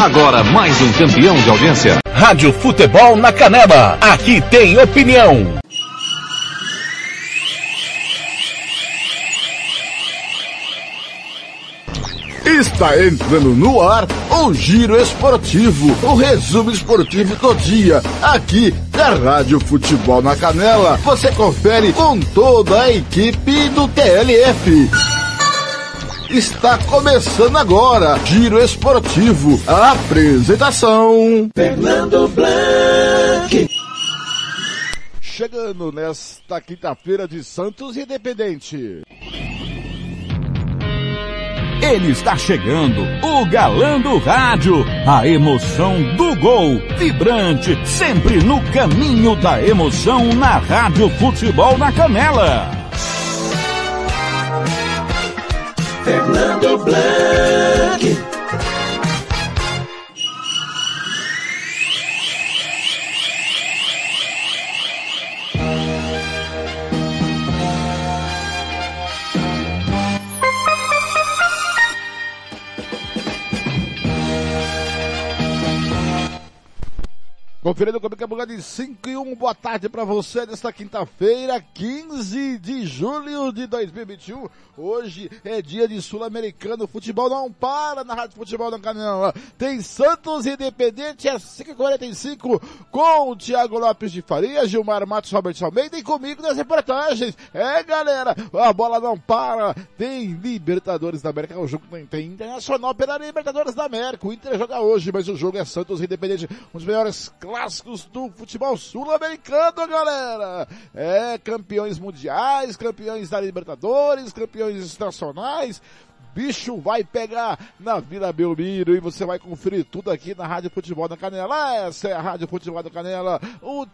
Agora mais um campeão de audiência. Rádio Futebol na Canela. Aqui tem opinião. Está entrando no ar o Giro Esportivo, o resumo esportivo do dia, aqui da Rádio Futebol na Canela. Você confere com toda a equipe do TLF. Está começando agora, Giro Esportivo, a apresentação. Fernando Blanc. Chegando nesta quinta-feira de Santos Independente. Ele está chegando, o galã do rádio, a emoção do gol, vibrante, sempre no caminho da emoção na Rádio Futebol na Canela. Fernando Blanc. Conferindo comigo a lugar de 5 e 1, boa tarde para você nesta quinta-feira, 15 de julho de 2021. Hoje é dia de Sul-Americano, futebol não para na Rádio Futebol da Canela. Tem Santos Independente às 5h45 com o Thiago Lopes de Faria, Gilmar Matos, Robert Almeida e comigo nas reportagens. É galera, a bola não para. Tem Libertadores da América, o jogo tem, tem Internacional pela Libertadores da América. O Inter joga hoje, mas o jogo é Santos Independente, um dos melhores clássicos do futebol sul-americano, galera. É, campeões mundiais, campeões da Libertadores, campeões internacionais. Bicho vai pegar na Vila Belmiro e você vai conferir tudo aqui na Rádio Futebol da Canela. Essa é a Rádio Futebol da Canela, o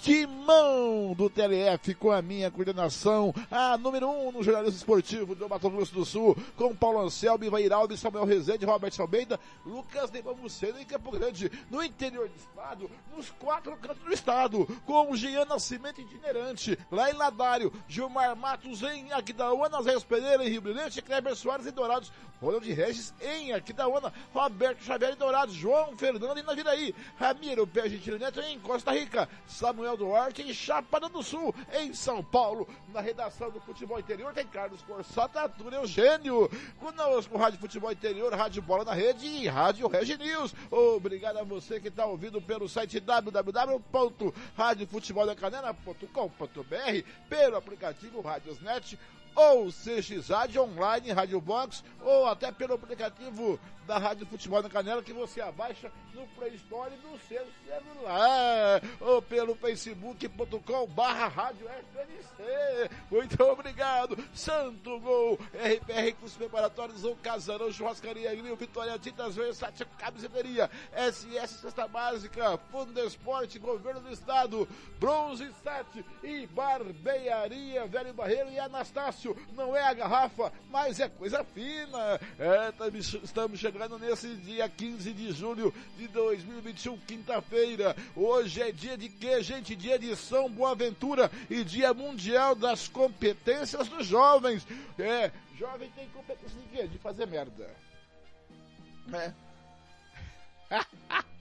timão do TLF com a minha coordenação, a número um no jornalismo esportivo do Mato Grosso do Sul, com Paulo Anselmo, Ivairaldo, Samuel Rezende, Robert Almeida, Lucas Nebamuceno em Campo Grande, no interior do estado, nos quatro cantos do estado, com Jean Nascimento itinerante, lá em Ladário, Gilmar Matos em Aquidauana, Zé Pereira em Rio Brilhante, Kleber Soares em Dourados, Ronald Regis em Aquidauana, Roberto Xavier em Dourados, João Fernando em Naviraí, Ramiro Pé Gentil Neto em Costa Rica, Samuel Duarte em Chapada do Sul, em São Paulo. Na redação do Futebol Interior tem Carlos Corsata, Arthur Eugênio. Conosco, Rádio Futebol Interior, Rádio Bola na Rede e Rádio Regi News. Obrigado a você que está ouvindo pelo site www.radiofuteboldacanela.com.br, pelo aplicativo Radiosnet ou CX Rádio Online, Rádio Box, ou até pelo aplicativo da Rádio Futebol na Canela que você abaixa no Play Store do seu celular, ou pelo facebook.com barra Rádio FNC. Muito obrigado. Santo Gol, RPR com os preparatórios ou Casarão, Churrascaria Grill, Vitória Tintas Versátil, Camiseteria, SS Cesta Básica, Fundo Esporte, Governo do Estado, Bronze 7 e Barbearia Velho Barreiro e Anastácio. Não é a garrafa, mas é coisa fina. É, estamos chegando nesse dia 15 de julho de 2021, quinta-feira. Hoje é dia de quê, gente? Dia de São Boaventura e dia mundial das competências dos jovens. É, jovem tem competência de quê? De fazer merda. É.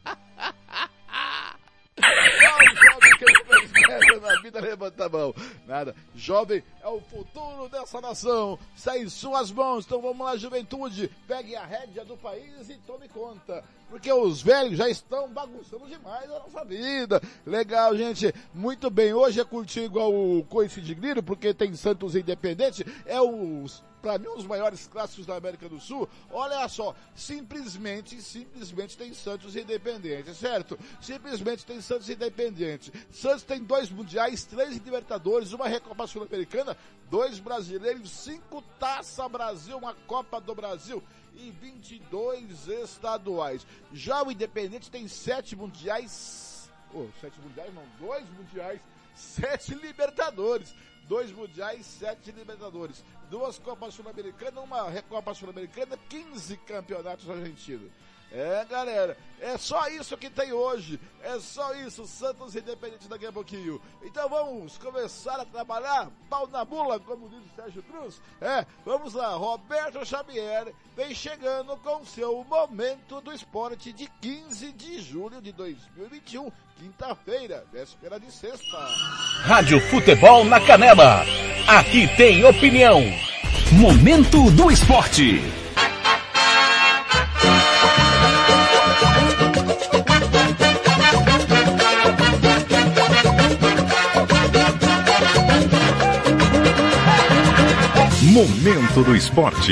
na vida levanta a mão. Nada. Jovem é o futuro dessa nação. Sai em suas mãos. Então vamos lá, juventude. Pegue a rédea do país e tome conta. Porque os velhos já estão bagunçando demais a nossa vida. Legal, gente. Muito bem. Hoje é igual o Coice de Grilo, porque tem Santos Independente. É os para mim, um dos maiores clássicos da América do Sul, olha só, simplesmente, simplesmente tem Santos Independente, certo? Simplesmente tem Santos Independente. Santos tem dois mundiais, três Libertadores, uma Recopa Sul-Americana, dois brasileiros, cinco Taça Brasil, uma Copa do Brasil e 22 estaduais. Já o Independente tem sete mundiais, oh, sete mundiais não, dois mundiais, sete Libertadores dois mundiais, sete Libertadores, duas Copas Sul-Americanas, uma Recopa Sul-Americana, 15 campeonatos argentinos. É, galera, é só isso que tem hoje. É só isso, Santos Independente daqui a pouquinho. Então vamos começar a trabalhar, pau na bula, como diz o Sérgio Cruz. É, vamos lá, Roberto Xavier vem chegando com seu Momento do Esporte de 15 de julho de 2021, quinta-feira, véspera de sexta. Rádio Futebol na Canela. Aqui tem opinião. Momento do Esporte. Momento do Esporte.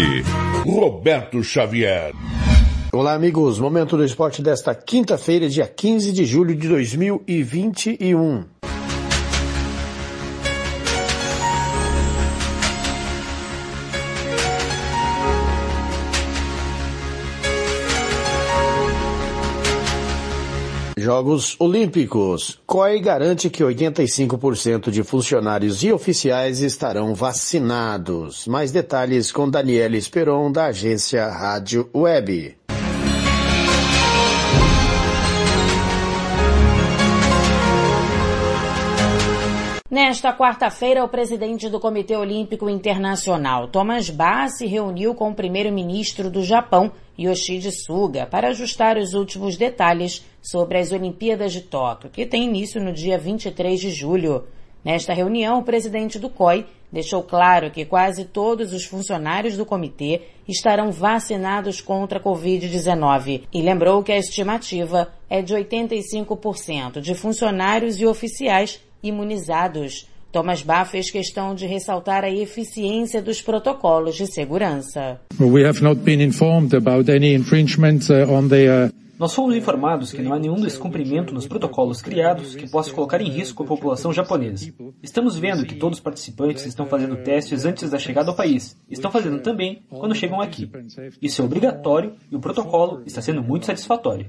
Roberto Xavier. Olá, amigos. Momento do esporte desta quinta-feira, dia 15 de julho de 2021. Jogos Olímpicos. COI garante que 85% de funcionários e oficiais estarão vacinados. Mais detalhes com Daniela Esperon, da agência Rádio Web. Nesta quarta-feira, o presidente do Comitê Olímpico Internacional, Thomas Bach, se reuniu com o primeiro-ministro do Japão, Yoshide Suga, para ajustar os últimos detalhes sobre as Olimpíadas de Tóquio, que tem início no dia 23 de julho. Nesta reunião, o presidente do COI deixou claro que quase todos os funcionários do comitê estarão vacinados contra a Covid-19 e lembrou que a estimativa é de 85% de funcionários e oficiais imunizados. Thomas Bach fez questão de ressaltar a eficiência dos protocolos de segurança. We have not been informed about any infringements on the nós fomos informados que não há nenhum descumprimento nos protocolos criados que possa colocar em risco a população japonesa. Estamos vendo que todos os participantes estão fazendo testes antes da chegada ao país. Estão fazendo também quando chegam aqui. Isso é obrigatório e o protocolo está sendo muito satisfatório.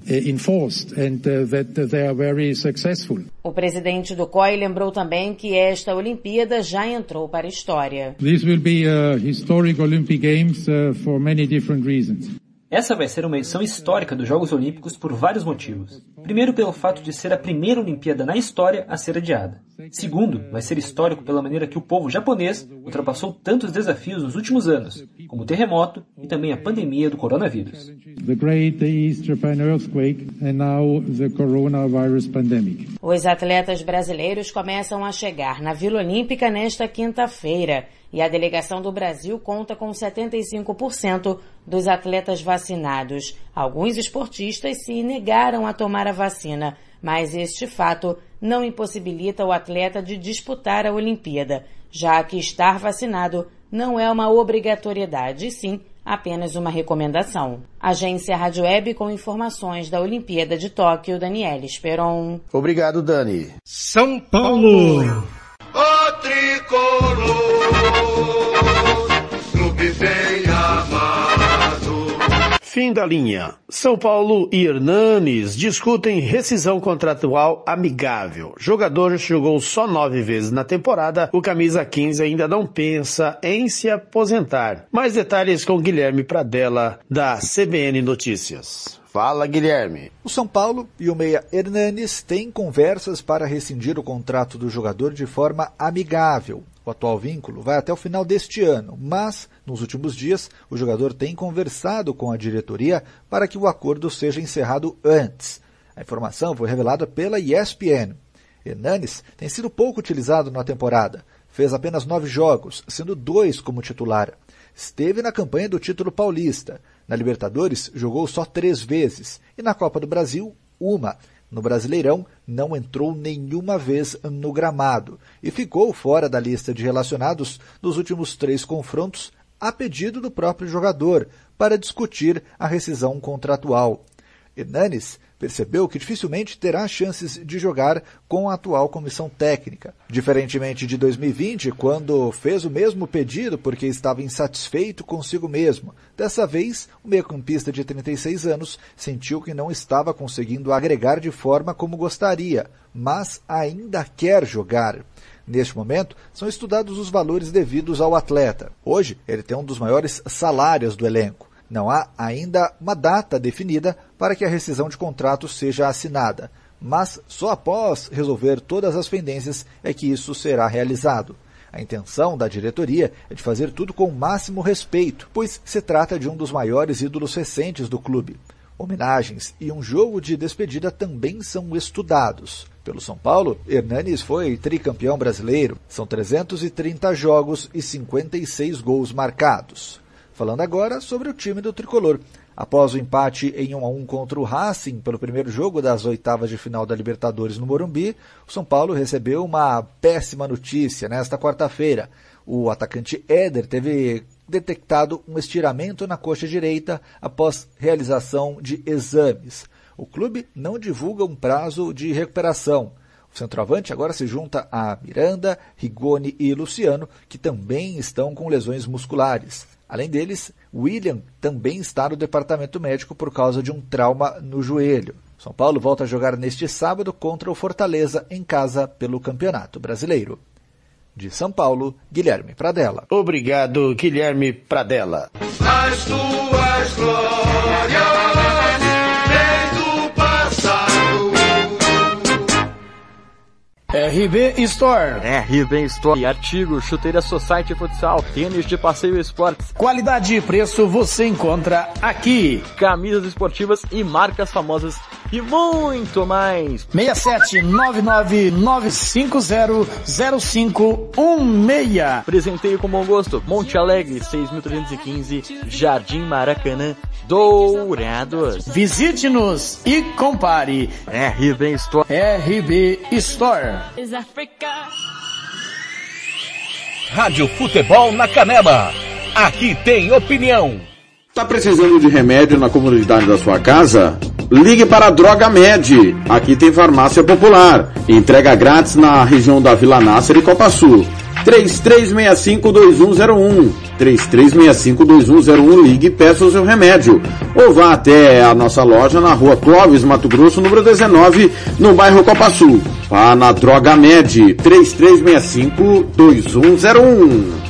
O presidente do COI lembrou também que esta Olimpíada já entrou para a história. This will be a historic Olympic Games uh, for many different reasons. Essa vai ser uma edição histórica dos Jogos Olímpicos por vários motivos. Primeiro, pelo fato de ser a primeira Olimpíada na história a ser adiada. Segundo, vai ser histórico pela maneira que o povo japonês ultrapassou tantos desafios nos últimos anos, como o terremoto e também a pandemia do coronavírus. Os atletas brasileiros começam a chegar na Vila Olímpica nesta quinta-feira e a delegação do Brasil conta com 75% dos atletas vacinados. Alguns esportistas se negaram a tomar a vacina, mas este fato não impossibilita o atleta de disputar a Olimpíada, já que estar vacinado não é uma obrigatoriedade, sim apenas uma recomendação. Agência Rádio Web com informações da Olimpíada de Tóquio, Daniela Esperon. Obrigado, Dani. São Paulo. O tricolor, Fim da linha. São Paulo e Hernanes discutem rescisão contratual amigável. Jogador jogou só nove vezes na temporada. O camisa 15 ainda não pensa em se aposentar. Mais detalhes com Guilherme Pradella, da CBN Notícias. Fala, Guilherme. O São Paulo e o meia Hernanes têm conversas para rescindir o contrato do jogador de forma amigável. O atual vínculo vai até o final deste ano, mas, nos últimos dias, o jogador tem conversado com a diretoria para que o acordo seja encerrado antes. A informação foi revelada pela ESPN. Hernanes tem sido pouco utilizado na temporada. Fez apenas nove jogos, sendo dois como titular. Esteve na campanha do título paulista. Na Libertadores, jogou só três vezes. E na Copa do Brasil, uma. No Brasileirão, não entrou nenhuma vez no gramado e ficou fora da lista de relacionados nos últimos três confrontos, a pedido do próprio jogador, para discutir a rescisão contratual. Hernanes percebeu que dificilmente terá chances de jogar com a atual comissão técnica. Diferentemente de 2020, quando fez o mesmo pedido porque estava insatisfeito consigo mesmo. Dessa vez, o meio-campista de 36 anos sentiu que não estava conseguindo agregar de forma como gostaria, mas ainda quer jogar. Neste momento, são estudados os valores devidos ao atleta. Hoje, ele tem um dos maiores salários do elenco. Não há ainda uma data definida para que a rescisão de contrato seja assinada, mas só após resolver todas as pendências é que isso será realizado. A intenção da diretoria é de fazer tudo com o máximo respeito, pois se trata de um dos maiores ídolos recentes do clube. Homenagens e um jogo de despedida também são estudados. Pelo São Paulo, Hernanes foi tricampeão brasileiro. São 330 jogos e 56 gols marcados. Falando agora sobre o time do tricolor. Após o empate em 1 a 1 contra o Racing pelo primeiro jogo das oitavas de final da Libertadores no Morumbi, o São Paulo recebeu uma péssima notícia nesta quarta-feira. O atacante Éder teve detectado um estiramento na coxa direita após realização de exames. O clube não divulga um prazo de recuperação. O centroavante agora se junta a Miranda, Rigoni e Luciano, que também estão com lesões musculares. Além deles, William também está no departamento médico por causa de um trauma no joelho. São Paulo volta a jogar neste sábado contra o Fortaleza em casa pelo Campeonato Brasileiro. De São Paulo, Guilherme Pradella. Obrigado, Guilherme Pradella. As tuas glórias RB Store. RB Store. Artigo, chuteira Society Futsal, tênis de passeio e esportes. Qualidade e preço você encontra aqui. Camisas esportivas e marcas famosas e muito mais. 67959500516. Presenteio com bom gosto. Monte Alegre, 6.315, Jardim Maracanã, Dourados. Visite-nos e compare. RB Store. RB Store. Rádio Futebol na Canela. Aqui tem opinião. Tá precisando de remédio na comunidade da sua casa? Ligue para a Droga Med. Aqui tem farmácia popular. Entrega grátis na região da Vila Nácer e Copa Sul. 3365-2101. 3365-2101. Ligue e peça o seu remédio. Ou vá até a nossa loja na rua Clóvis, Mato Grosso, número 19, no bairro Copa Sul. Vá na Droga Med. 3365-2101.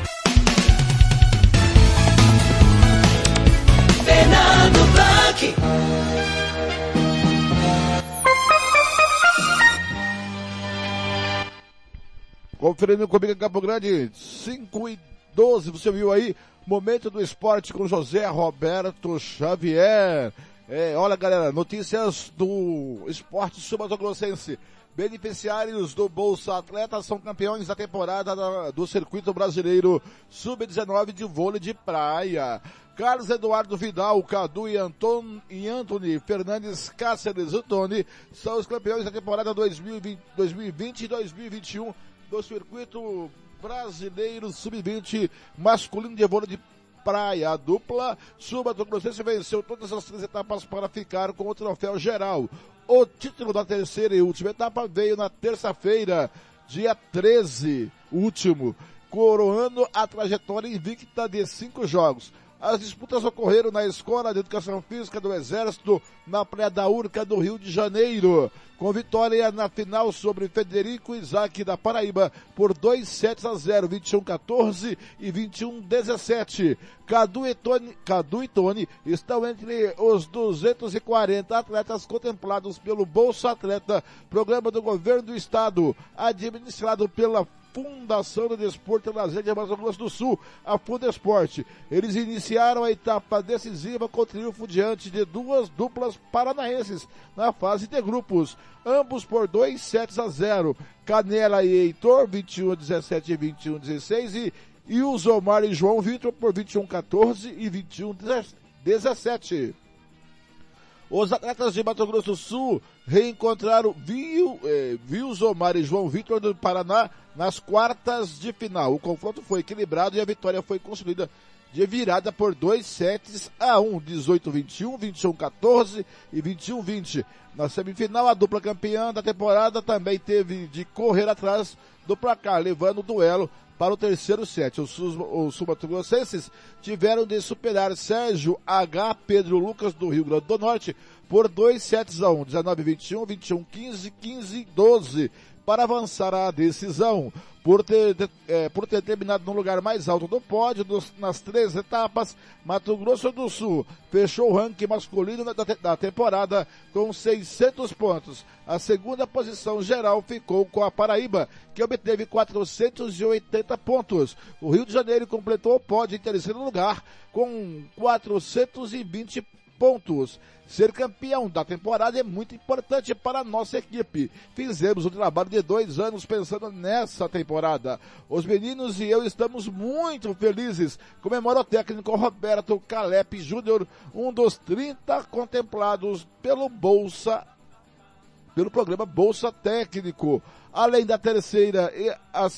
Conferindo comigo em Campo Grande, 5 e 12, você viu aí, momento do esporte com José Roberto Xavier. É, olha galera, notícias do esporte sumatogrossense. Beneficiários do Bolsa Atleta são campeões da temporada da, do Circuito Brasileiro Sub-19 de vôlei de praia. Carlos Eduardo Vidal, Cadu e, Anton, e Anthony Fernandes Cáceres Tony são os campeões da temporada 2020, 2020 e 2021 do circuito brasileiro sub-20 masculino de vôlei de praia. A dupla Sul-Mato-Grossense venceu todas as três etapas para ficar com o troféu geral. O título da terceira e última etapa veio na terça-feira, dia 13, último, coroando a trajetória invicta de cinco jogos. As disputas ocorreram na Escola de Educação Física do Exército, na Praia da Urca do Rio de Janeiro, com vitória na final sobre Federico Isaac da Paraíba por 2 sets a 0, 21-14 e 21-17. Cadu e, Tony, Cadu e Tony estão entre os 240 atletas contemplados pelo Bolsa Atleta, programa do governo do estado, administrado pela Fundação do Desporto e Lazer de Grosso do Sul, a Fundesporte. Eles iniciaram a etapa decisiva com o triunfo diante de duas duplas paranaenses na fase de grupos, ambos por 2 sets a 0. Canela e Heitor, 21 a 17 e 21 a 16 e, e o Zomar e João Vitor por 21 a 14 e 21 a 17. Os atletas de Mato Grosso do Sul reencontraram Vil, eh, Vilzomar e João Vitor do Paraná nas quartas de final. O confronto foi equilibrado e a vitória foi construída de virada por dois sets a 1, 18-21, 21-14 e 21-20. Na semifinal, a dupla campeã da temporada também teve de correr atrás do placar, levando o duelo para o terceiro set. Os, os sumatogrossenses tiveram de superar Sérgio H. Pedro Lucas do Rio Grande do Norte por dois sets a 1, 19-21, 21-15, 15-12. Para avançar à decisão. Por ter, é, por ter terminado no lugar mais alto do pódio dos, nas três etapas, Mato Grosso do Sul fechou o ranking masculino da, da temporada com 600 pontos. A segunda posição geral ficou com a Paraíba, que obteve 480 pontos. O Rio de Janeiro completou o pódio em terceiro lugar com 420 pontos. Ser campeão da temporada é muito importante para a nossa equipe. Fizemos um trabalho de dois anos pensando nessa temporada. Os meninos e eu estamos muito felizes. Comemora o técnico Roberto Calep Júnior, um dos 30 contemplados pelo Bolsa, pelo programa Bolsa Técnico. Além da terceira e a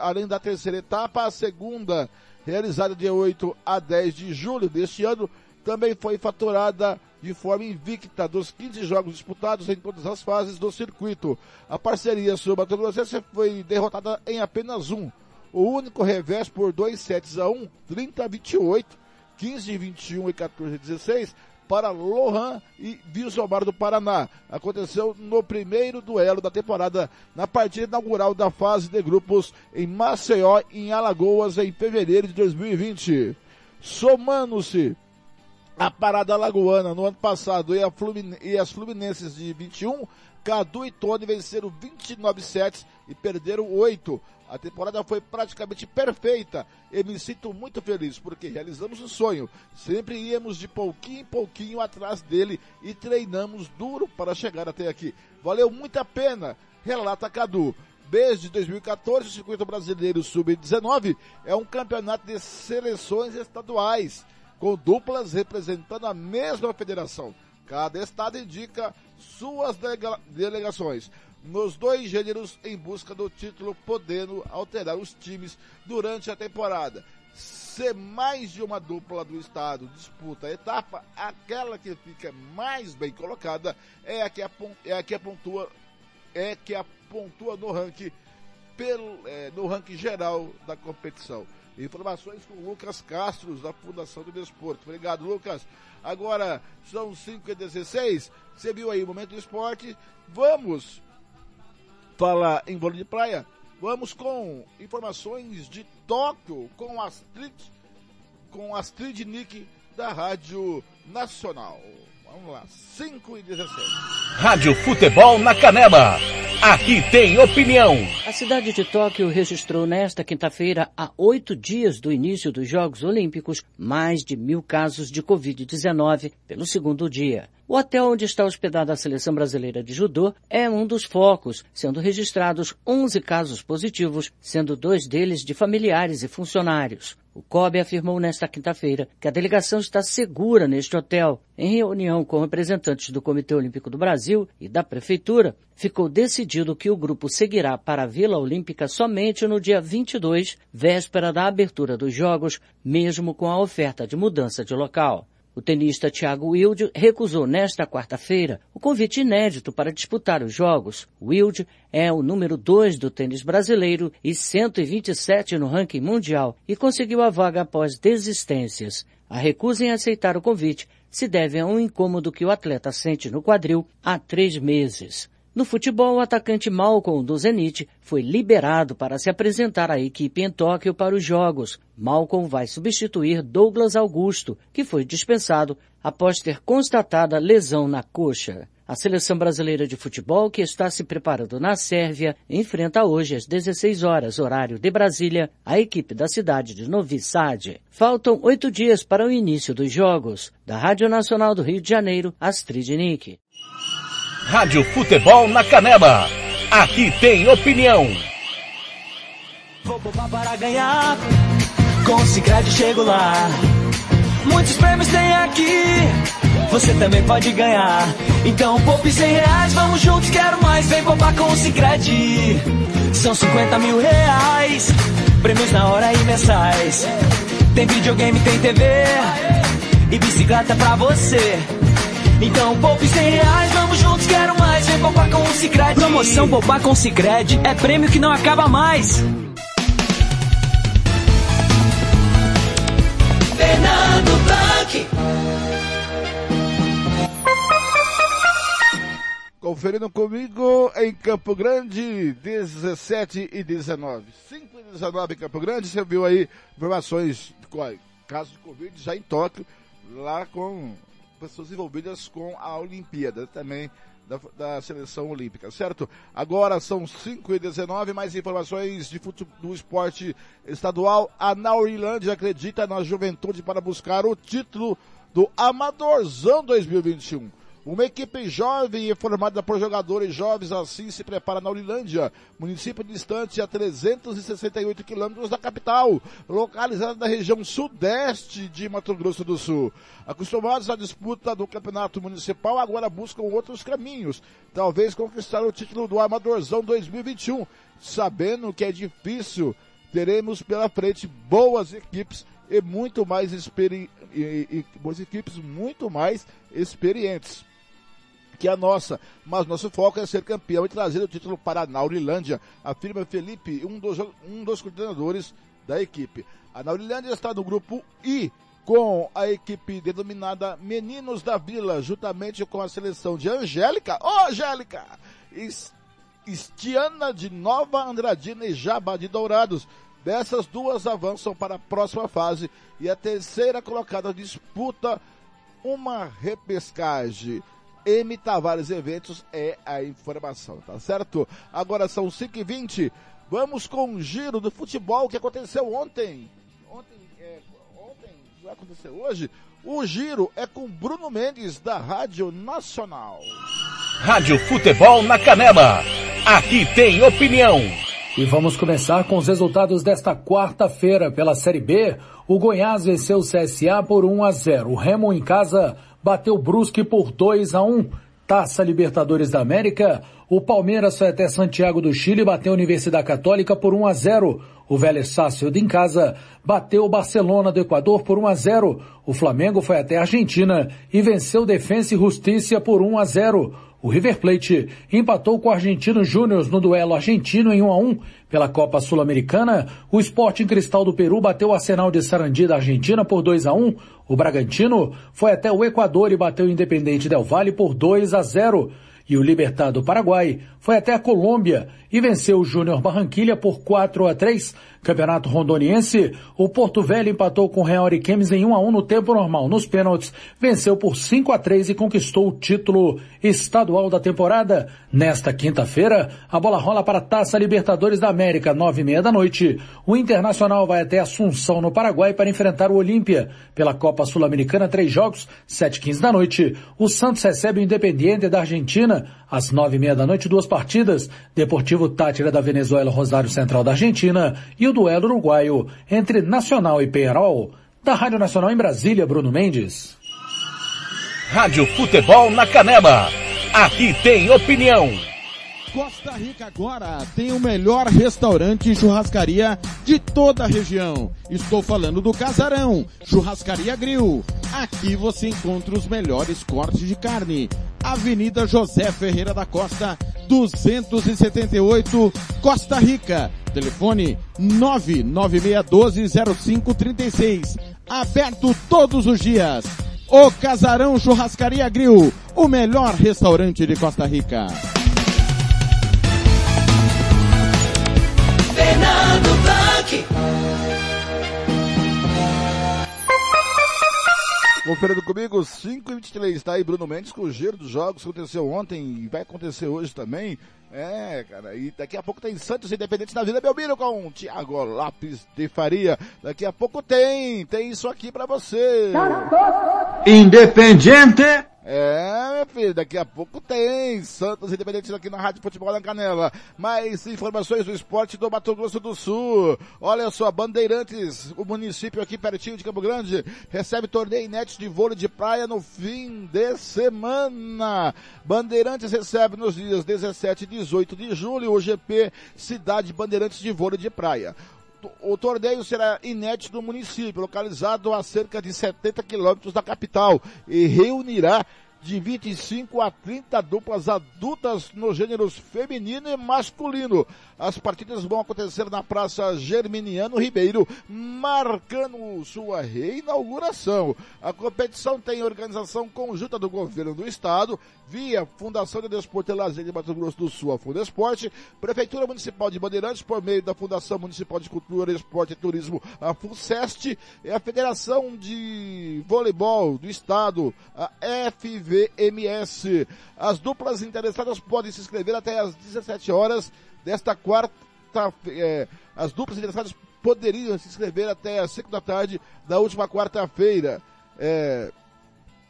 além da terceira etapa, a segunda, realizada de 8 a 10 de julho deste ano, também foi faturada de forma invicta dos 15 jogos disputados em todas as fases do circuito. A parceria sobre Mato Grossense foi derrotada em apenas um. O único revés por 2 sets a 1, 30 a 28, 15 a 21 e 14 a 16 para Lohan e Vilsomar do Paraná. Aconteceu no primeiro duelo da temporada, na partida inaugural da fase de grupos em Maceió, em Alagoas, em fevereiro de 2020. Somando-se a parada lagoana no ano passado e, e, as Fluminenses de 21, Cadu e Tony venceram 29 sets e perderam 8. A temporada foi praticamente perfeita e me sinto muito feliz porque realizamos um sonho. Sempre íamos de pouquinho em pouquinho atrás dele e treinamos duro para chegar até aqui. Valeu muito a pena, relata Cadu. Desde 2014, o Circuito Brasileiro Sub-19 é um campeonato de seleções estaduais com duplas representando a mesma federação. Cada estado indica suas delega delegações nos dois gêneros em busca do título, podendo alterar os times durante a temporada. Se mais de uma dupla do estado disputa a etapa, aquela que fica mais bem colocada é a que, é a que pontua é que a pontua no ranking pelo, é, no ranking geral da competição. Informações com Lucas Castro, da Fundação do Desporto. Obrigado, Lucas. Agora são 5 e 16 Você viu aí o momento do esporte. Vamos falar em vôlei de praia. Vamos com informações de Tóquio com Astrid, com Astrid Nick da Rádio Nacional. Vamos lá, 5 e 16. Rádio Futebol na Canela. Aqui tem opinião. A cidade de Tóquio registrou nesta quinta-feira, a oito dias do início dos Jogos Olímpicos, mais de mil casos de Covid-19 pelo segundo dia. O hotel onde está hospedada a seleção brasileira de judô é um dos focos, sendo registrados 11 casos positivos, sendo dois deles de familiares e funcionários. O COB afirmou nesta quinta-feira que a delegação está segura neste hotel. Em reunião com representantes do Comitê Olímpico do Brasil e da Prefeitura, ficou decidido que o grupo seguirá para a Vila Olímpica somente no dia 22, véspera da abertura dos Jogos, mesmo com a oferta de mudança de local. O tenista Thiago Wilde recusou nesta quarta-feira o convite inédito para disputar os Jogos. Wilde é o número 2 do tênis brasileiro e 127 no ranking mundial e conseguiu a vaga após desistências. A recusa em aceitar o convite se deve a um incômodo que o atleta sente no quadril há três meses. No futebol, o atacante Malcolm do Zenit foi liberado para se apresentar à equipe em Tóquio para os Jogos. Malcolm vai substituir Douglas Augusto, que foi dispensado após ter constatada lesão na coxa. A seleção brasileira de futebol, que está se preparando na Sérvia, enfrenta hoje às 16 horas, horário de Brasília, a equipe da cidade de Novi Sad. Faltam oito dias para o início dos Jogos. Da Rádio Nacional do Rio de Janeiro, Astrid Nick. Rádio Futebol na Canela. Aqui tem opinião. Vou poupar para ganhar. Com Cicred chego lá. Muitos prêmios tem aqui. Você também pode ganhar. Então poupe 100 reais, vamos juntos, quero mais. Vem poupar com o. São 50 mil reais. Prêmios na hora e mensais. Tem videogame, tem TV. E bicicleta pra você. Então poupe 100 reais, vamos juntos, quero mais. Vem poupar com o Cicred. Promoção Poupar com o Cicred é prêmio que não acaba mais. Fernando Blanc. conferindo comigo em Campo Grande, 17 e 19. 5 e 19 em Campo Grande, você viu aí informações, caso de Covid já em Tóquio, lá com pessoas envolvidas com a Olimpíada, também da, da, seleção olímpica, certo? Agora são 5 e 19 mais informações de futebol, do esporte estadual. A Naurilândia acredita na juventude para buscar o título do Amadorzão 2021. Uma equipe jovem e formada por jogadores jovens assim se prepara na Urilândia, município distante a 368 quilômetros da capital, localizada na região sudeste de Mato Grosso do Sul. Acostumados à disputa do campeonato municipal, agora buscam outros caminhos, talvez conquistar o título do Amadorzão 2021, sabendo que é difícil, teremos pela frente boas equipes e muito mais experi e, e, boas equipes muito mais experientes que a nossa, mas nosso foco é ser campeão e trazer o título para a Naurilândia, afirma Felipe, um dos, um dos coordenadores da equipe. A Naurilândia está no grupo I, com a equipe denominada Meninos da Vila, juntamente com a seleção de Angélica, ô oh, Angélica, Estiana de Nova Andradina e Jabá de Dourados. Dessas duas avançam para a próxima fase e a terceira colocada disputa uma repescagem. M Tavares Eventos é a informação, tá certo? Agora são 5h20. Vamos com o giro do futebol que aconteceu ontem. Ontem, é, ontem, vai acontecer hoje. O giro é com Bruno Mendes, da Rádio Nacional. Rádio Futebol na Canela. Aqui tem opinião. E vamos começar com os resultados desta quarta-feira pela Série B. O Goiás venceu o CSA por 1 a 0. O Remo em casa bateu Brusque por 2 a 1. Taça Libertadores da América, o Palmeiras foi até Santiago do Chile e bateu a Universidade Católica por 1 a 0. O Vélez Sarsfield em casa bateu o Barcelona do Equador por 1 a 0. O Flamengo foi até a Argentina e venceu Defensa e Justiça por 1 a 0. O River Plate empatou com o Argentino Júnior no duelo argentino em 1 a 1 pela Copa Sul-Americana. O Sporting Cristal do Peru bateu o Arsenal de Sarandi da Argentina por 2 a 1. O Bragantino foi até o Equador e bateu o Independente Del Valle por 2 a 0 e o Libertado Paraguai foi até a Colômbia e venceu o Júnior Barranquilha por 4 a 3. Campeonato Rondoniense, o Porto Velho empatou com o Real Ariquemes em 1 a 1 no tempo normal. Nos pênaltis, venceu por 5 a 3 e conquistou o título estadual da temporada. Nesta quinta-feira, a bola rola para a Taça Libertadores da América, nove e meia da noite. O Internacional vai até Assunção, no Paraguai, para enfrentar o Olímpia. Pela Copa Sul-Americana, três jogos, sete e quinze da noite. O Santos recebe o Independiente da Argentina, às nove e meia da noite, duas partidas. Deportivo Tátira da Venezuela, Rosário Central da Argentina e o duelo uruguaio entre Nacional e Penharol. Da Rádio Nacional em Brasília, Bruno Mendes. Rádio Futebol na Canela. Aqui tem opinião. Costa Rica agora tem o melhor restaurante e churrascaria de toda a região. Estou falando do Casarão, Churrascaria Grill. Aqui você encontra os melhores cortes de carne. Avenida José Ferreira da Costa, 278, Costa Rica. Telefone 996120536. Aberto todos os dias. O Casarão Churrascaria Grill, o melhor restaurante de Costa Rica. Fernando Blanc. Conferindo comigo, 5 e 23, tá aí Bruno Mendes com o giro dos jogos que aconteceu ontem e vai acontecer hoje também. É, cara, e daqui a pouco tem Santos Independente na Vila Belmiro com Thiago Lopes de Faria. Daqui a pouco tem, tem isso aqui pra você. Independente! É, meu filho, daqui a pouco tem Santos Independente aqui na Rádio Futebol na Canela. Mais informações do esporte do Mato Grosso do Sul. Olha só, Bandeirantes, o município aqui pertinho de Campo Grande, recebe torneio inédito de vôlei de praia no fim de semana. Bandeirantes recebe nos dias 17 e 18 de julho o GP Cidade Bandeirantes de Vôlei de Praia. O torneio será inédito no município, localizado a cerca de 70 quilômetros da capital, e reunirá de 25 a 30 duplas adultas nos gêneros feminino e masculino. As partidas vão acontecer na Praça Germiniano Ribeiro, marcando sua reinauguração. A competição tem organização conjunta do governo do estado, via Fundação de Desporto e Lazer de Mato Grosso do Sul, a Fundesporte, Prefeitura Municipal de Bandeirantes, por meio da Fundação Municipal de Cultura, Esporte e Turismo, a FUNCEST, e a Federação de Voleibol do Estado, a FVMS. As duplas interessadas podem se inscrever até às 17 horas desta quarta, é, as duplas interessadas poderiam se inscrever até às 5 da tarde da última quarta-feira. É,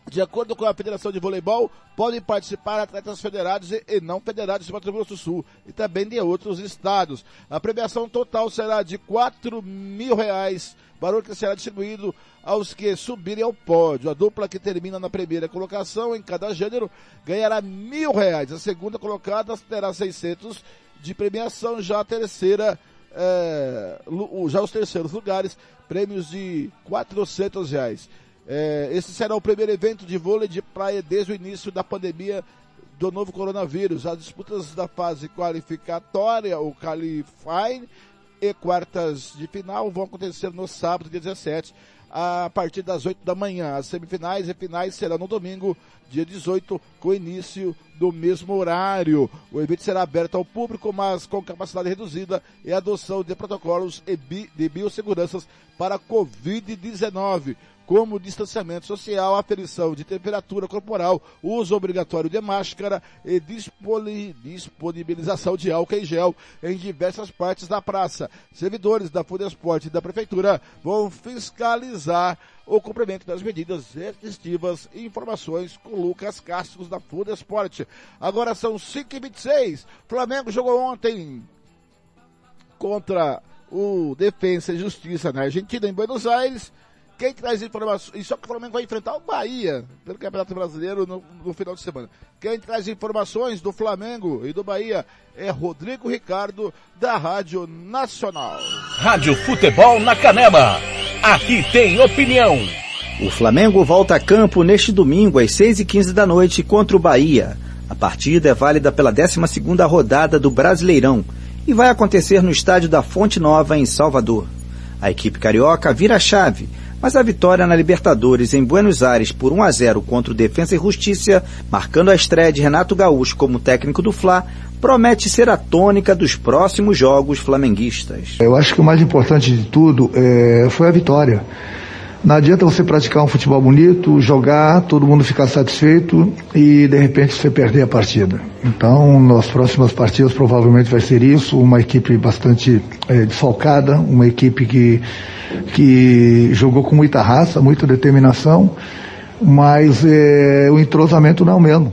de acordo com a Federação de Voleibol, podem participar atletas federados e não federados de Mato Grosso do Sul e também de outros estados. A premiação total será de quatro mil reais, valor que será distribuído aos que subirem ao pódio. A dupla que termina na primeira colocação em cada gênero ganhará mil reais. A segunda colocada terá 600 de premiação, já a terceira, é, já os terceiros lugares, prêmios de 400 reais. É, esse será o primeiro evento de vôlei de praia desde o início da pandemia do novo coronavírus. As disputas da fase qualificatória, o Qualifying, e quartas de final vão acontecer no sábado, dia 17, a partir das 8 da manhã. As semifinais e finais serão no domingo, dia 18, com início do mesmo horário. O evento será aberto ao público, mas com capacidade reduzida e adoção de protocolos de biosseguranças para Covid-19 como distanciamento social, aferição de temperatura corporal, uso obrigatório de máscara e disponibilização de álcool em gel em diversas partes da praça. Servidores da Fudesport e da Prefeitura vão fiscalizar o cumprimento das medidas restritivas e informações com Lucas Castro da Fudesport. Agora são 5h26. Flamengo jogou ontem contra o Defensa e Justiça na Argentina, em Buenos Aires. Quem traz informações, e só que o Flamengo vai enfrentar o Bahia pelo Campeonato Brasileiro no, no, final de semana. Quem traz informações do Flamengo e do Bahia é Rodrigo Ricardo, da Rádio Nacional. Rádio Futebol na Canela. Aqui tem opinião. O Flamengo volta a campo neste domingo às 6 e 15 da noite contra o Bahia. A partida é válida pela 12 segunda rodada do Brasileirão e vai acontecer no estádio da Fonte Nova, em Salvador. A equipe carioca vira a chave mas a vitória na Libertadores em Buenos Aires por 1 a 0 contra o Defensa e Justiça, marcando a estreia de Renato Gaúcho como técnico do Fla, promete ser a tônica dos próximos jogos flamenguistas. Eu acho que o mais importante de tudo é, foi a vitória. Não adianta você praticar um futebol bonito, jogar, todo mundo ficar satisfeito e de repente você perder a partida. Então, nas próximas partidas provavelmente vai ser isso, uma equipe bastante é, desfalcada, uma equipe que, que jogou com muita raça, muita determinação, mas é, o entrosamento não é o mesmo.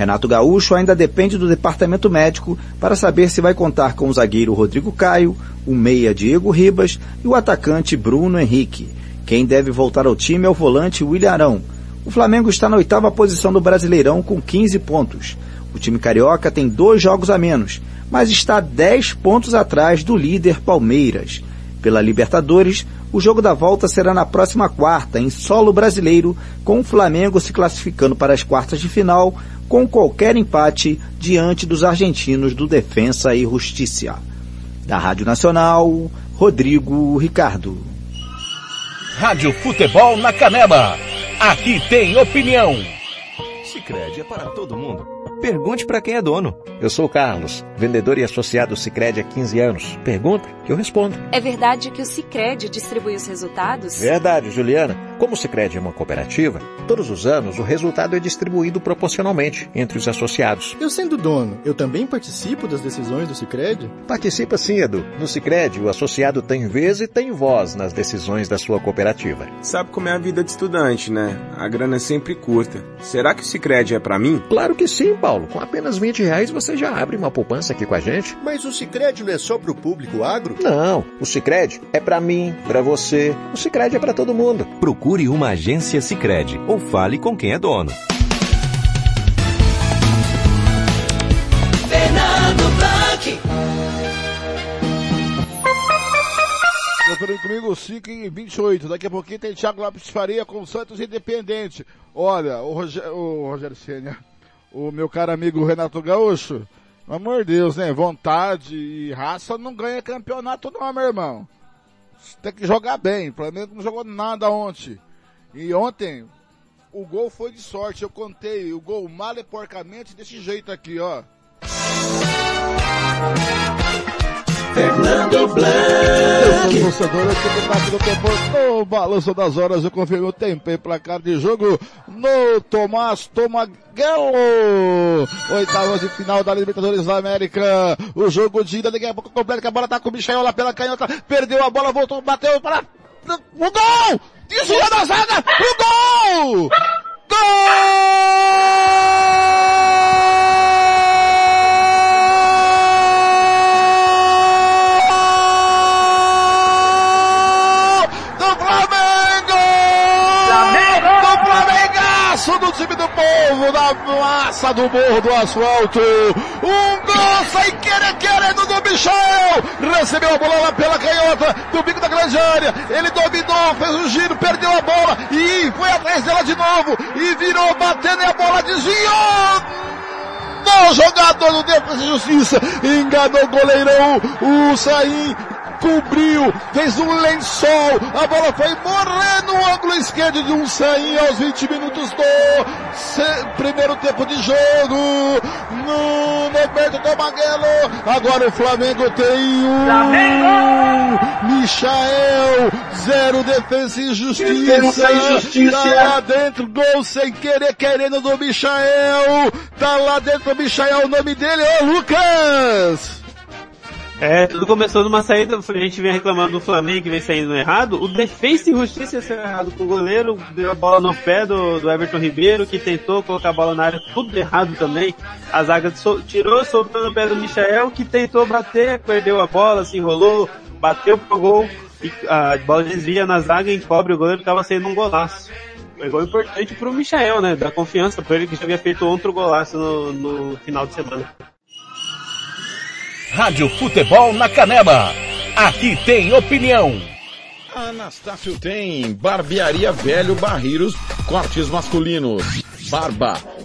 Renato Gaúcho ainda depende do departamento médico para saber se vai contar com o zagueiro Rodrigo Caio, o meia Diego Ribas e o atacante Bruno Henrique. Quem deve voltar ao time é o volante William Arão. O Flamengo está na oitava posição do Brasileirão com 15 pontos. O time carioca tem dois jogos a menos, mas está 10 pontos atrás do líder Palmeiras. Pela Libertadores, o jogo da volta será na próxima quarta, em solo brasileiro, com o Flamengo se classificando para as quartas de final, com qualquer empate diante dos argentinos do Defensa e Justiça. Da Rádio Nacional, Rodrigo Ricardo. Rádio Futebol na Canela. Aqui tem opinião. Sicredi é para todo mundo. Pergunte para quem é dono. Eu sou o Carlos, vendedor e associado Sicredi há 15 anos. Pergunta que eu respondo. É verdade que o Sicredi distribui os resultados? Verdade, Juliana. Como o Sicredi é uma cooperativa, todos os anos o resultado é distribuído proporcionalmente entre os associados. Eu sendo dono, eu também participo das decisões do Sicredi? Participa sim, Edu. No Sicredi, o associado tem vez e tem voz nas decisões da sua cooperativa. Sabe como é a vida de estudante, né? A grana é sempre curta. Será que o Sicredi é para mim? Claro que sim, Paulo. Paulo, com apenas 20 reais você já abre uma poupança aqui com a gente. Mas o Cicred não é só para o público agro? Não, o Cicred é para mim, para você. O Cicred é para todo mundo. Procure uma agência Cicred ou fale com quem é dono. Fernando Blanc. Comigo 5 e 28. Daqui a pouquinho tem Thiago Lopes Faria com Santos Independente. Olha, o Rogério, o Rogério Senna, o meu caro amigo Renato Gaúcho, pelo amor de Deus, né? Vontade e raça não ganha campeonato não, meu irmão. Tem que jogar bem. O Flamengo não jogou nada ontem. E ontem, o gol foi de sorte. Eu contei o gol mal e porcamente desse jeito aqui, ó. Fernando Blanc. Eu sou torcedor aqui do Parque do Tempo. No balanço das horas eu confirmo o tempo e placar de jogo no Tomás Tomaguelo. Oitavas de final da Libertadores da América. O jogo de ida daqui a pouco completo que a bola tá com o Michel lá pela canhota. Perdeu a bola, voltou, bateu para o gol! Desvia da zaga! O gol! Gol! Do time do povo, da massa do morro do asfalto. Um gol sem querer, querendo do Michel. Recebeu a bola lá pela canhota do bico da grande área. Ele dominou, fez um giro, perdeu a bola e foi atrás dela de novo. E virou batendo e a bola desviou. No jogador do Defesa e Justiça enganou o goleirão, o Saim cobriu, fez um lençol, a bola foi morrer no ângulo esquerdo de um Saim aos 20 minutos do primeiro tempo de jogo, no Roberto Tomaguelo, agora o Flamengo tem um Michael, zero defesa e justiça, Defesa e Justiça. tá lá dentro, gol sem querer, querendo do Michael, tá lá dentro do Michael, o nome dele é Lucas! É, tudo começou numa saída, a gente vem reclamando do Flamengo que vem saindo errado, o defesa e justiça saiu errado com o goleiro, deu a bola no pé do, do Everton Ribeiro, que tentou colocar a bola na área, tudo errado também. A zaga so- tirou, soltou no pé do Michael, que tentou bater, perdeu a bola, se enrolou, bateu pro gol, e a bola desvia na zaga e encobre o goleiro, tava saindo um golaço. É gol importante pro Michael, né? Dar confiança pra ele que já havia feito outro golaço no, no final de semana. Rádio Futebol na Canela. Aqui tem opinião. Anastácio tem Barbearia Velho Barreiros Cortes Masculinos. Barba,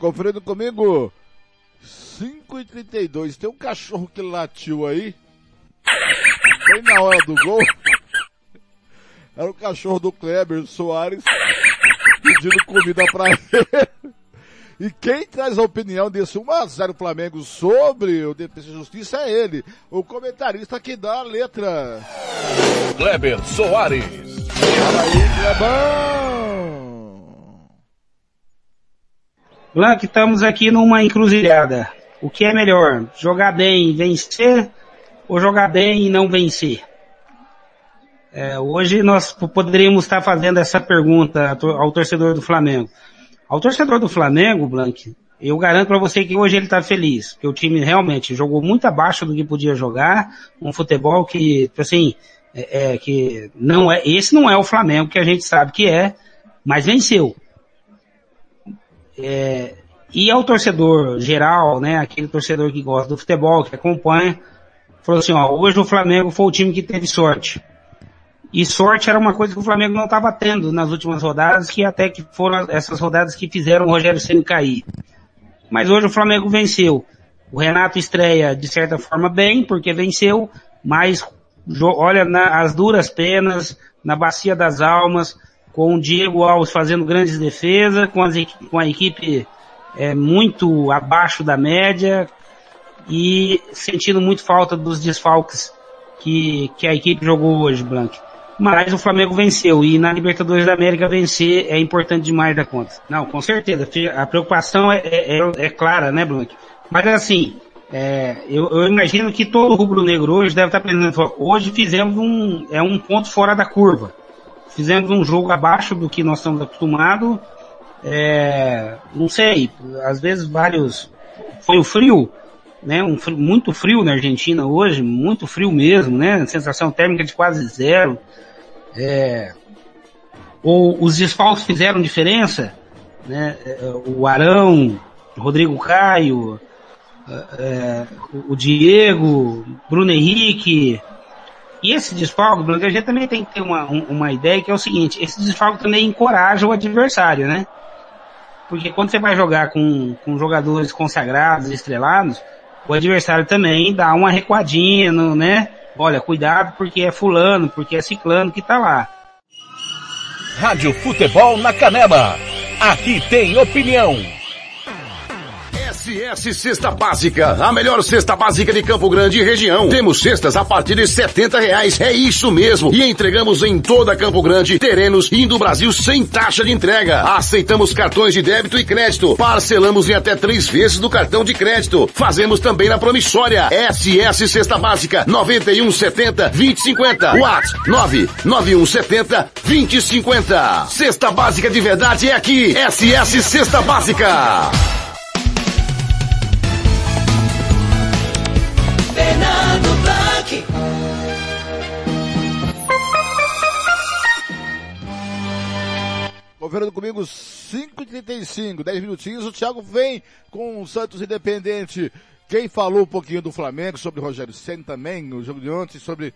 Conferindo comigo, 5 e 32 Tem um cachorro que latiu aí. Foi na hora do gol. Era o cachorro do Kleber Soares pedindo comida pra ele. E quem traz a opinião desse 1x0 Flamengo sobre o e Justiça é ele, o comentarista que dá a letra. Kleber Soares. Fala aí, Clebão! Blanc, estamos aqui numa encruzilhada. O que é melhor? Jogar bem e vencer ou jogar bem e não vencer? É, hoje nós poderíamos estar fazendo essa pergunta ao torcedor do Flamengo. Ao torcedor do Flamengo, Blanc, eu garanto para você que hoje ele está feliz, porque o time realmente jogou muito abaixo do que podia jogar, um futebol que, assim, é, é, que não é, esse não é o Flamengo que a gente sabe que é, mas venceu. É, e ao torcedor geral, né, aquele torcedor que gosta do futebol, que acompanha, falou assim, ó, hoje o Flamengo foi o time que teve sorte. E sorte era uma coisa que o Flamengo não estava tendo nas últimas rodadas, que até que foram essas rodadas que fizeram o Rogério Ceni cair. Mas hoje o Flamengo venceu. O Renato estreia de certa forma bem, porque venceu, mas olha na- as duras penas, na bacia das almas, com o Diego Alves fazendo grandes defesas, com, as com a equipe é, muito abaixo da média e sentindo muito falta dos desfalques que, que a equipe jogou hoje, Blank. Mas o Flamengo venceu e na Libertadores da América vencer é importante demais da conta. Não, com certeza. A preocupação é, é, é- é clara, né, Blank? Mas assim, É, eu, eu, imagino que todo rubro-negro hoje deve estar pensando, hoje fizemos um, é um ponto fora da curva. Fizemos um jogo abaixo do que nós estamos acostumados. É, não sei, às vezes vários, foi o frio, né, um frio, muito frio na Argentina hoje, muito frio mesmo, né, sensação térmica de quase zero. É, ou os desfalques fizeram diferença, né, é, o Arão, Rodrigo Caio, é, o Diego, Bruno Henrique. E esse desfalque, Bruno, a gente também tem que ter uma, uma ideia que é o seguinte, esse desfalque também encoraja o adversário, né? Porque quando você vai jogar com, com jogadores consagrados, estrelados, o adversário também dá uma recuadinha, no, né? Olha, cuidado porque é fulano, porque é ciclano que tá lá. Rádio Futebol na Canela. Aqui tem opinião. SS Cesta Básica, a melhor cesta básica de Campo Grande e região. Temos cestas a partir de setenta reais, é isso mesmo. E entregamos em toda Campo Grande, terrenos indo Brasil sem taxa de entrega. Aceitamos cartões de débito e crédito. Parcelamos em até três vezes do cartão de crédito. Fazemos também na promissória. SS Cesta Básica, 9170 2050. WhatsApp 99170 2050. Cesta Básica de verdade é aqui. SS Cesta Básica. Blanc. Conferindo comigo 5h35, 10 minutinhos. O Thiago vem com o Santos Independente. Quem falou um pouquinho do Flamengo, sobre o Rogério Senna também, no jogo de ontem, sobre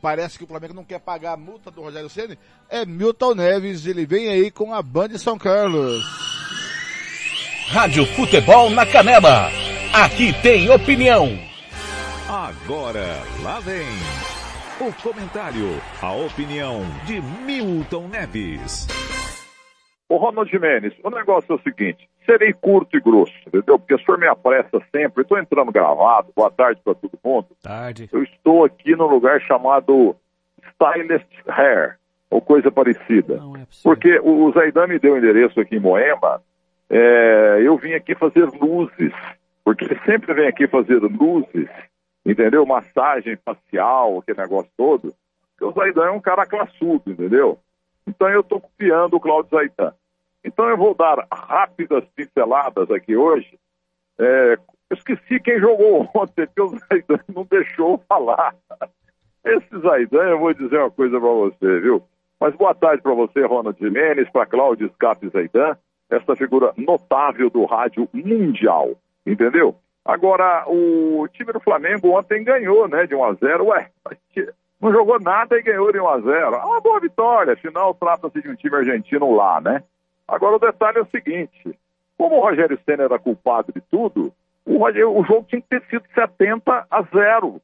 parece que o Flamengo não quer pagar a multa do Rogério Senna, é Milton Neves, ele vem aí com a Band de São Carlos. Rádio Futebol na Canela. Aqui tem opinião. Agora, lá vem o comentário, a opinião de Milton Neves. Ô Ronald Jimenez, o negócio é o seguinte, serei curto e grosso, entendeu? Porque o senhor me apressa sempre, estou entrando gravado, boa tarde para todo mundo. Tarde. Eu estou aqui num lugar chamado Stylist Hair, ou coisa parecida. é Porque o Zaidan me deu o endereço aqui em Moema, é, eu vim aqui fazer luzes, porque ele sempre vem aqui fazer luzes, entendeu? Massagem facial, aquele negócio todo. Porque o Zaidan é um cara classudo, entendeu? Então eu estou copiando o Cláudio Zaidan. Então eu vou dar rápidas pinceladas aqui hoje. É, esqueci quem jogou ontem, porque o Zaidan não deixou falar. Esse Zaidan, eu vou dizer uma coisa para você, viu? Mas boa tarde para você, Ronald Jimenez, para Cláudio Escape Zaidan, essa figura notável do rádio mundial, entendeu? Agora, o time do Flamengo ontem ganhou, né, de 1 a 0 Ué, não jogou nada e ganhou de 1 a 0 É uma boa vitória, afinal trata-se de um time argentino lá, né? Agora o detalhe é o seguinte, como o Rogério Senna era culpado de tudo, o, Rogério- o jogo tinha que ter sido 70 a 0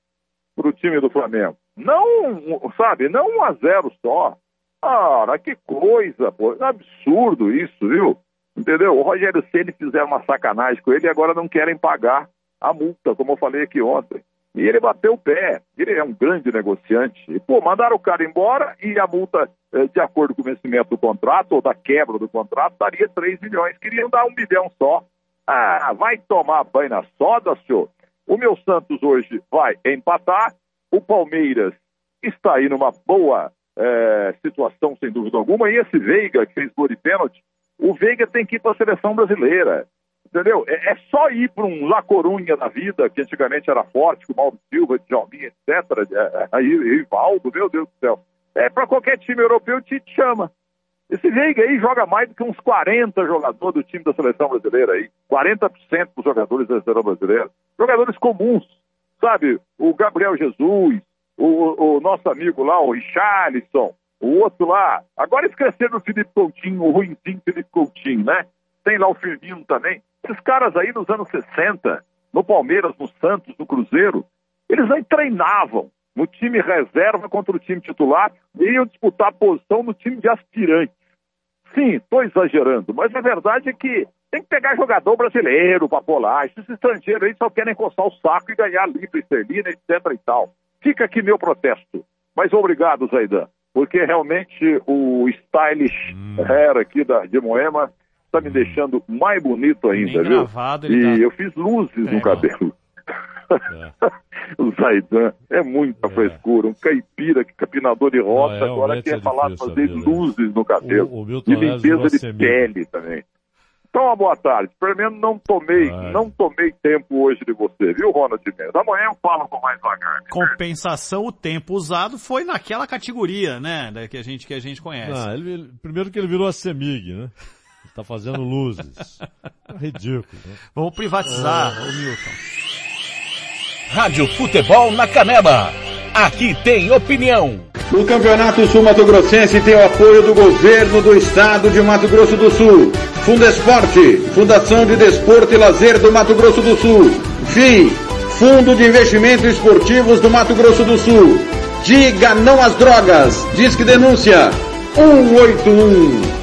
para o time do Flamengo. Não, sabe, não 1 a 0 só. Ah, que coisa, pô. É absurdo isso, viu? Entendeu? O Rogério Ceni fizeram uma sacanagem com ele e agora não querem pagar a multa, como eu falei aqui ontem. E ele bateu o pé. Ele é um grande negociante. E, pô, mandaram o cara embora e a multa, eh, de acordo com o vencimento do contrato, ou da quebra do contrato, daria 3 milhões. Queriam dar um milhão só. Ah, vai tomar banho na soda, senhor. O meu Santos hoje vai empatar. O Palmeiras está aí numa boa eh, situação, sem dúvida alguma. E esse Veiga, que fez gol de pênalti, o Veiga tem que ir para a seleção brasileira. Entendeu? É, é só ir para um La Corunha da vida, que antigamente era forte, com o Mauro Silva, Djalminha, etc. É, aí, Rivaldo, meu Deus do céu. É para qualquer time europeu, te chama. Esse Veiga aí joga mais do que uns 40 jogadores do time da seleção brasileira aí. 40% dos jogadores da seleção brasileira. Jogadores comuns, sabe? O Gabriel Jesus, o, o nosso amigo lá, o Richarlison, o outro lá. Agora esqueceram o Felipe Coutinho, o ruimzinho Felipe Coutinho, né? Tem lá o Firmino também. Esses caras aí nos anos 60, no Palmeiras, no Santos, no Cruzeiro, eles aí treinavam no time reserva contra o time titular e iam disputar a posição no time de aspirantes. Sim, estou exagerando, mas a verdade é que tem que pegar jogador brasileiro para pular. Esses estrangeiros aí só querem coçar o saco e ganhar livre esterlina, etc e tal. Fica aqui meu protesto. Mas obrigado, Zaidan, porque realmente o stylish hair aqui da, de Moema está me deixando mais bonito ainda, viu? gravado E tá eu fiz luzes no cabelo. o Zaidan é muita frescura, um caipira, capinador de roça, Não, agora realmente quer é falar difícil fazer vida. luzes no cabelo. O- o e limpeza de pele também. Então, uma boa tarde. Pelo menos não tomei, não tomei tempo hoje de você, viu, Ronald Mendes? Amanhã eu falo com mais vagar. Compensação, o tempo usado foi naquela categoria, né? da Que a gente, que a gente conhece. Não, ele- primeiro que ele virou a Semig, né? Ele tá fazendo luzes. É ridículo, né? Vamos privatizar o Milton. Rádio Futebol na Canela. Aqui tem opinião. O Campeonato Sul Mato Grossense tem o apoio do governo do estado de Mato Grosso do Sul. Fundesporte, Fundação de Desporto e Lazer do Mato Grosso do Sul. FII, Fundo de Investimentos Esportivos do Mato Grosso do Sul. Diga não às drogas. Disque denúncia 181.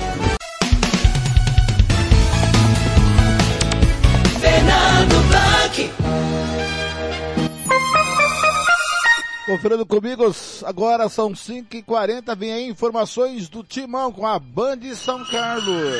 Conferindo comigo, agora são 5h40, vem aí informações do Timão com a Band São Carlos.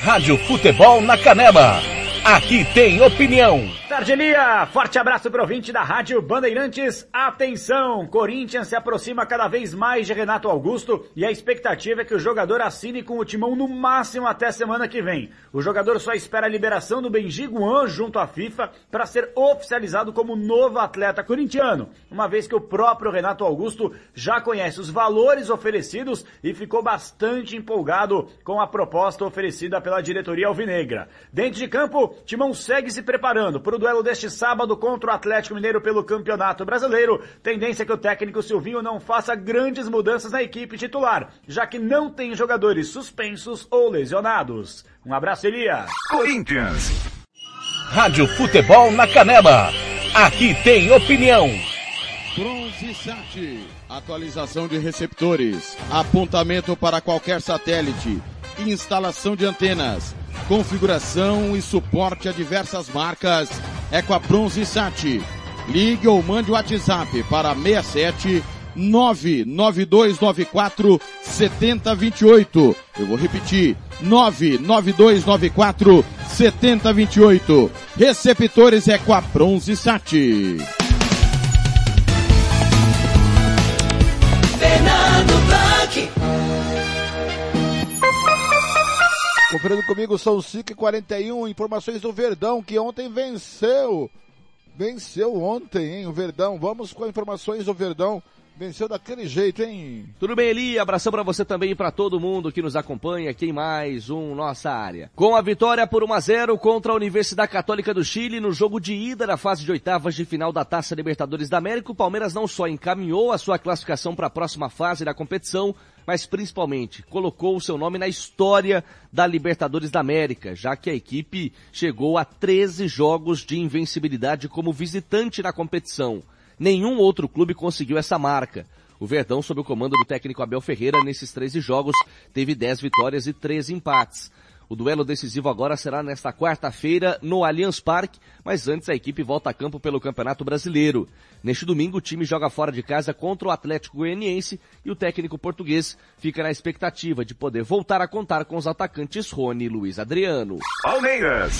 Rádio Futebol na Canela. Aqui tem opinião. Tardelia, forte abraço para o ouvinte da Rádio Bandeirantes. Atenção, Corinthians se aproxima cada vez mais de Renato Augusto e a expectativa é que o jogador assine com o timão no máximo até semana que vem. O jogador só espera a liberação do Benji Guan junto à FIFA para ser oficializado como novo atleta corintiano, uma vez que o próprio Renato Augusto já conhece os valores oferecidos e ficou bastante empolgado com a proposta oferecida pela diretoria alvinegra. Dentro de campo, Timão segue se preparando para o duelo deste sábado contra o Atlético Mineiro pelo Campeonato Brasileiro. Tendência é que o técnico Silvinho não faça grandes mudanças na equipe titular, já que não tem jogadores suspensos ou lesionados. Um abraço, Elias. Corinthians. Rádio Futebol na Canela. Aqui tem opinião. Bronze Sat. Atualização de receptores. Apontamento para qualquer satélite. Instalação de antenas. Configuração e suporte a diversas marcas. É com a Bronze Sat. Ligue ou mande o WhatsApp para 67 99294 7028. Eu vou repetir. 99294 7028. Receptores é com a Bronze Sat. Fernando Blanc. Conferindo comigo, são 5h41, informações do Verdão, que ontem venceu. Venceu ontem, hein, o Verdão. Vamos com informações do Verdão. Venceu daquele jeito, hein? Tudo bem, Eli? Abração para você também e para todo mundo que nos acompanha aqui em mais um Nossa Área. Com a vitória por 1 a 0 contra a Universidade Católica do Chile no jogo de ida da fase de oitavas de final da Taça Libertadores da América, o Palmeiras não só encaminhou a sua classificação para a próxima fase da competição, mas principalmente colocou o seu nome na história da Libertadores da América, já que a equipe chegou a 13 jogos de invencibilidade como visitante na competição. Nenhum outro clube conseguiu essa marca. O Verdão, sob o comando do técnico Abel Ferreira, nesses 13 jogos, teve 10 vitórias e 13 empates. O duelo decisivo agora será nesta quarta-feira no Allianz Parque, mas antes a equipe volta a campo pelo Campeonato Brasileiro. Neste domingo, o time joga fora de casa contra o Atlético Goianiense e o técnico português fica na expectativa de poder voltar a contar com os atacantes Rony e Luiz Adriano. Palmeiras.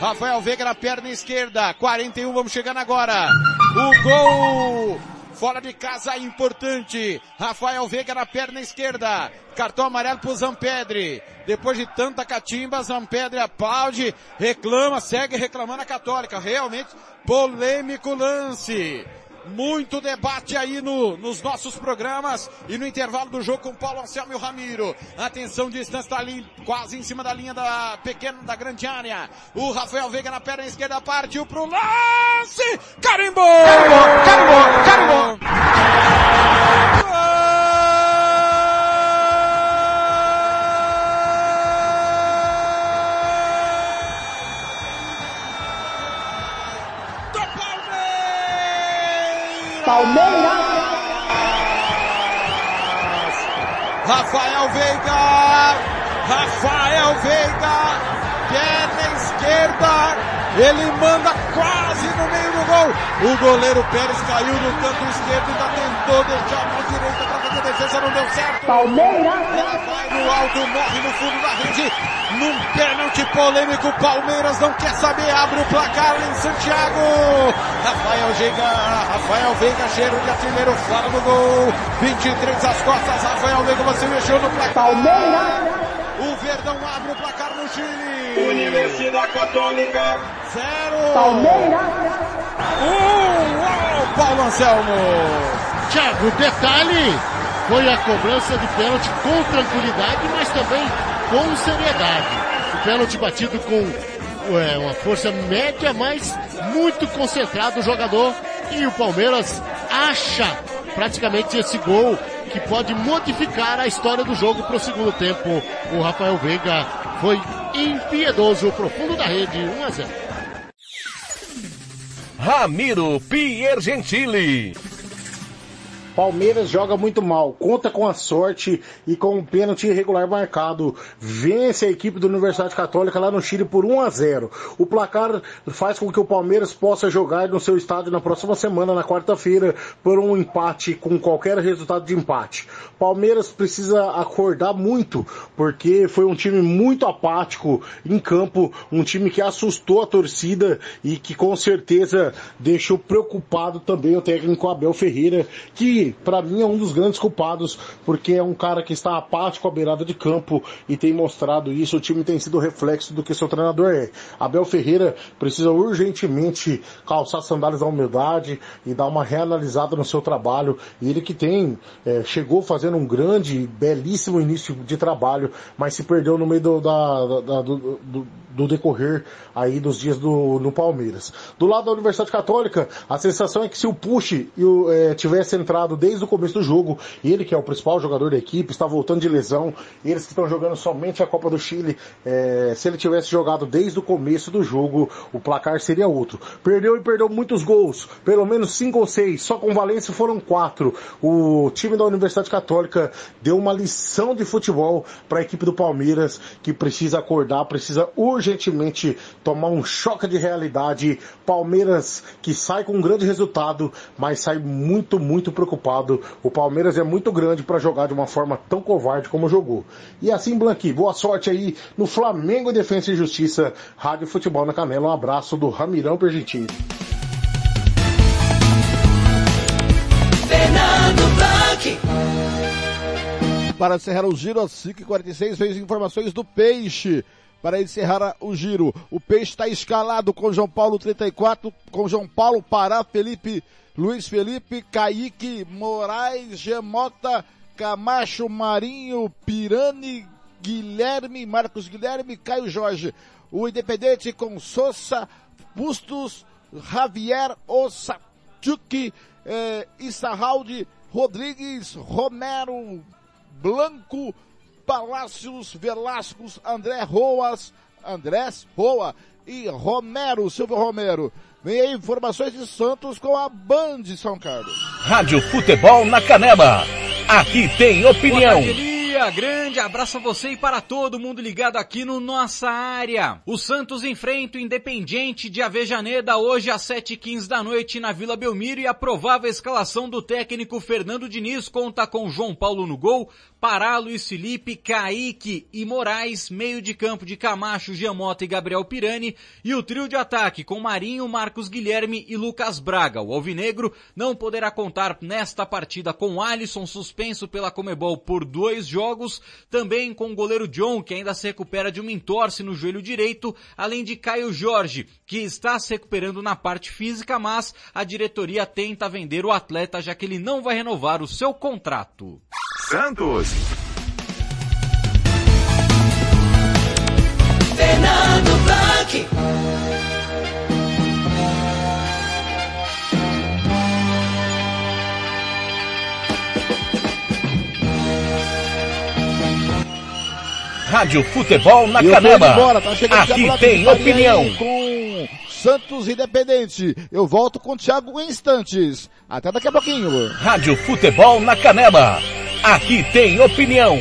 Rafael Veiga na perna esquerda. 41, vamos chegando agora. O gol fora de casa importante. Rafael Veiga na perna esquerda. Cartão amarelo pro Zampedre. Depois de tanta catimba, Zampedre aplaude, reclama, segue reclamando a Católica. Realmente polêmico lance. Muito debate aí no, nos nossos programas e no intervalo do jogo com Paulo Anselmo e o Ramiro. Atenção, distância tá ali, quase em cima da linha da pequena, da grande área. O Rafael Veiga na perna esquerda partiu pro lance! Carimbou! Carimbou! Carimbou! Carimbou! Palmeiras! Rafael Veiga! Rafael Veiga! Perna esquerda! Ele manda quase no meio do gol. O goleiro Pérez caiu no canto esquerdo, ainda tentou deixar a mão direita para fazer a defesa, não deu certo. Palmeiras. Ela vai no alto, morre no fundo da rede. Num pênalti polêmico, Palmeiras não quer saber, abre o placar em Santiago. Rafael Veiga, Rafael Veiga, cheiro de artilheiro fora do gol. 23 às costas, Rafael Veiga, você mexeu no placar. Palmeiras. O Verdão abre o placar no Chile. Universidade Católica. Zero. Palmeiras. Um, uau, Paulo Anselmo. Thiago, detalhe, foi a cobrança de pênalti com tranquilidade, mas também com seriedade. O pênalti batido com é, uma força média, mas muito concentrado o jogador. E o Palmeiras acha praticamente esse gol que pode modificar a história do jogo para o segundo tempo. O Rafael Veiga foi impiedoso, profundo da rede, 1 a 0. Ramiro Piergentili. Palmeiras joga muito mal, conta com a sorte e com um pênalti irregular marcado. Vence a equipe da Universidade Católica lá no Chile por 1 a 0. O placar faz com que o Palmeiras possa jogar no seu estádio na próxima semana, na quarta-feira, por um empate com qualquer resultado de empate. Palmeiras precisa acordar muito, porque foi um time muito apático em campo, um time que assustou a torcida e que com certeza deixou preocupado também o técnico Abel Ferreira, que para mim é um dos grandes culpados, porque é um cara que está apático à beirada de campo e tem mostrado isso. O time tem sido reflexo do que seu treinador é. Abel Ferreira precisa urgentemente calçar sandálias da humildade e dar uma reanalisada no seu trabalho. E ele que tem, é, chegou fazendo um grande, belíssimo início de trabalho, mas se perdeu no meio do, da, da- do- do- do decorrer aí dos dias do, no Palmeiras. Do lado da Universidade Católica, a sensação é que se o e o, eh, tivesse entrado desde o começo do jogo, ele que é o principal jogador da equipe, está voltando de lesão, eles que estão jogando somente a Copa do Chile, eh, se ele tivesse jogado desde o começo do jogo, o placar seria outro. Perdeu e perdeu muitos gols, pelo menos cinco ou seis, só com Valência foram quatro. O time da Universidade Católica deu uma lição de futebol para a equipe do Palmeiras, que precisa acordar, precisa urgentemente tomar um choque de realidade. Palmeiras que sai com um grande resultado, mas sai muito, muito preocupado. O Palmeiras é muito grande para jogar de uma forma tão covarde como jogou. E assim, Blanqui, boa sorte aí no Flamengo Defesa e Justiça, Rádio Futebol na Canela. Um abraço do Ramirão Pergentini. Para encerrar o giro, às 5h46, fez informações do Peixe. Para encerrar o giro, o Peixe está escalado com João Paulo 34, com João Paulo, Pará, Felipe, Luiz Felipe, Kaique, Moraes, Gemota, Camacho, Marinho, Pirani, Guilherme, Marcos Guilherme, Caio Jorge. O Independente com Sousa, Bustos, Javier, Osachuk, eh, Issahaldi, Rodrigues, Romero, Blanco, Palácios, Velascos, André Roas, Andrés Roa e Romero, Silvio Romero. Vem aí informações de Santos com a Band de São Carlos. Rádio Futebol na Canela. Aqui tem opinião. Grande abraço a você e para todo mundo ligado aqui no Nossa Área. O Santos enfrenta o Independiente de Avejaneda hoje às 7h15 da noite na Vila Belmiro e a provável escalação do técnico Fernando Diniz conta com João Paulo no gol, Pará, Luiz Felipe, Kaique e Moraes, meio de campo de Camacho, Giamota e Gabriel Pirani e o trio de ataque com Marinho, Marcos Guilherme e Lucas Braga. O Alvinegro não poderá contar nesta partida com Alisson suspenso pela Comebol por dois jogos, também com o goleiro John, que ainda se recupera de uma entorse no joelho direito, além de Caio Jorge, que está se recuperando na parte física, mas a diretoria tenta vender o atleta já que ele não vai renovar o seu contrato. Santos. Fernando Blanc. Rádio Futebol na eu Canela. embora, tá Aqui tem opinião. Com Santos Independente. Eu volto com o Thiago em instantes. Até daqui a pouquinho. Rádio Futebol na Canela. Aqui tem opinião.